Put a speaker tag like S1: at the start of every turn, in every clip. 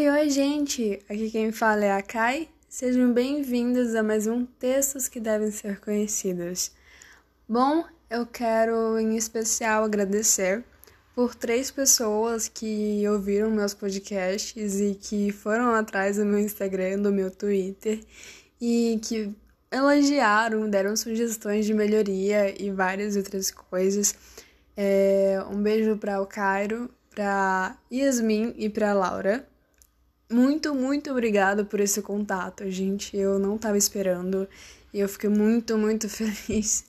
S1: Oi, oi, gente! Aqui quem fala é a Kai. Sejam bem-vindos a mais um Textos que Devem Ser Conhecidos. Bom, eu quero em especial agradecer por três pessoas que ouviram meus podcasts e que foram atrás do meu Instagram, do meu Twitter e que elogiaram, deram sugestões de melhoria e várias outras coisas. É, um beijo para o Cairo, para Yasmin e para Laura. Muito, muito obrigada por esse contato, gente. Eu não estava esperando e eu fiquei muito, muito feliz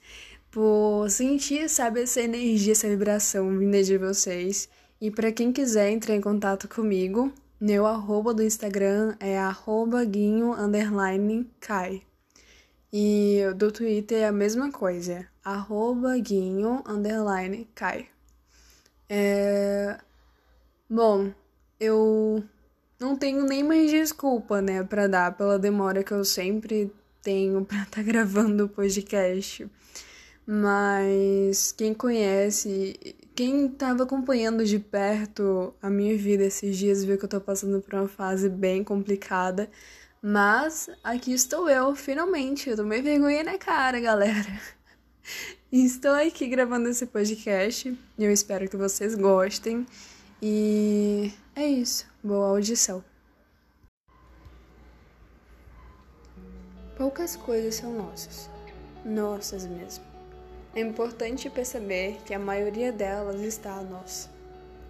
S1: por sentir, sabe, essa energia, essa vibração vinda de vocês. E para quem quiser entrar em contato comigo, meu arroba do Instagram é arroba guinho underline kai. E do Twitter é a mesma coisa, arroba guinho underline kai. É... Bom, eu não tenho nem mais desculpa, né, para dar pela demora que eu sempre tenho para estar tá gravando o podcast. Mas quem conhece, quem estava acompanhando de perto a minha vida esses dias, viu que eu tô passando por uma fase bem complicada. Mas aqui estou eu, finalmente. Eu tomei vergonha na cara, galera. Estou aqui gravando esse podcast e eu espero que vocês gostem. E é isso. Boa audição. Poucas coisas são nossas. Nossas mesmo. É importante perceber que a maioria delas está a nós.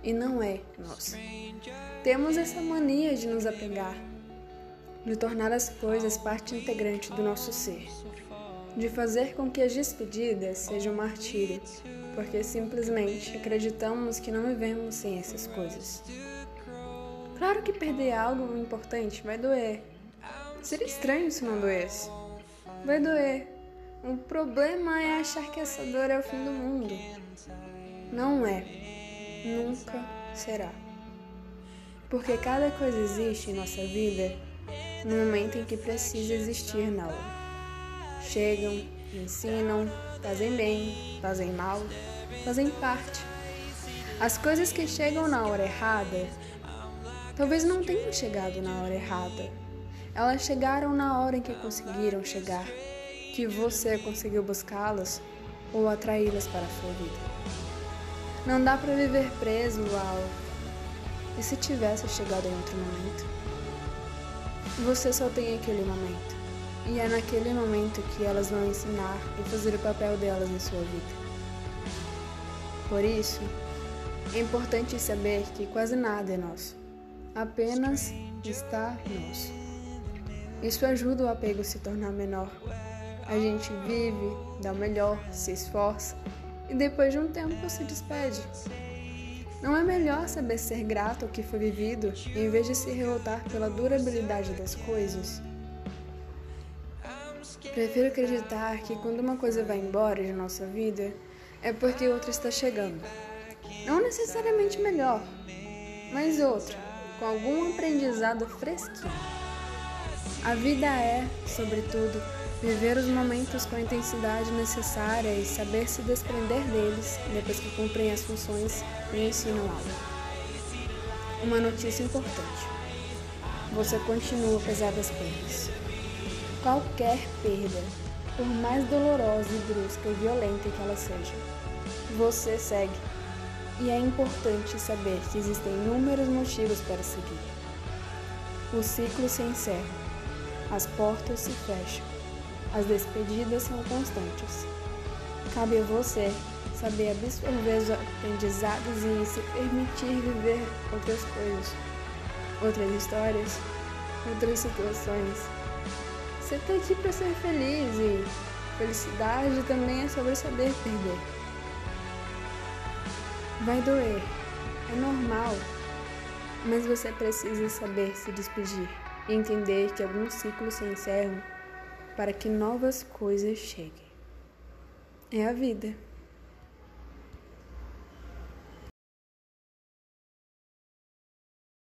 S1: E não é nossa. Temos essa mania de nos apegar, de tornar as coisas parte integrante do nosso ser, de fazer com que as despedidas sejam um martírio, porque simplesmente acreditamos que não vivemos sem essas coisas. Claro que perder algo importante vai doer. Seria estranho se não doesse. Vai doer. O problema é achar que essa dor é o fim do mundo. Não é. Nunca será. Porque cada coisa existe em nossa vida no momento em que precisa existir na hora. Chegam, ensinam, fazem bem, fazem mal, fazem parte. As coisas que chegam na hora errada talvez não tenham chegado na hora errada. Elas chegaram na hora em que conseguiram chegar, que você conseguiu buscá-las ou atraí-las para a sua vida. Não dá para viver preso ao. E se tivesse chegado em outro momento? Você só tem aquele momento. E é naquele momento que elas vão ensinar e fazer o papel delas na sua vida. Por isso, é importante saber que quase nada é nosso, apenas está nosso. Isso ajuda o apego a se tornar menor. A gente vive, dá o melhor, se esforça e depois de um tempo se despede. Não é melhor saber ser grato ao que foi vivido em vez de se revoltar pela durabilidade das coisas? Prefiro acreditar que quando uma coisa vai embora de nossa vida é porque outra está chegando. Não necessariamente melhor, mas outra, com algum aprendizado fresquinho. A vida é, sobretudo, Viver os momentos com a intensidade necessária e saber se desprender deles depois que cumprem as funções e ensinam algo. Uma notícia importante. Você continua apesar das perdas. Qualquer perda, por mais dolorosa e brusca e violenta que ela seja, você segue. E é importante saber que existem inúmeros motivos para seguir. O ciclo se encerra, as portas se fecham as despedidas são constantes. Cabe a você saber absorver os aprendizados e se permitir viver outras coisas, outras histórias, outras situações. Você está aqui para ser feliz e felicidade também é sobre saber perder. Vai doer, é normal, mas você precisa saber se despedir e entender que alguns ciclos se encerram para que novas coisas cheguem. É a vida.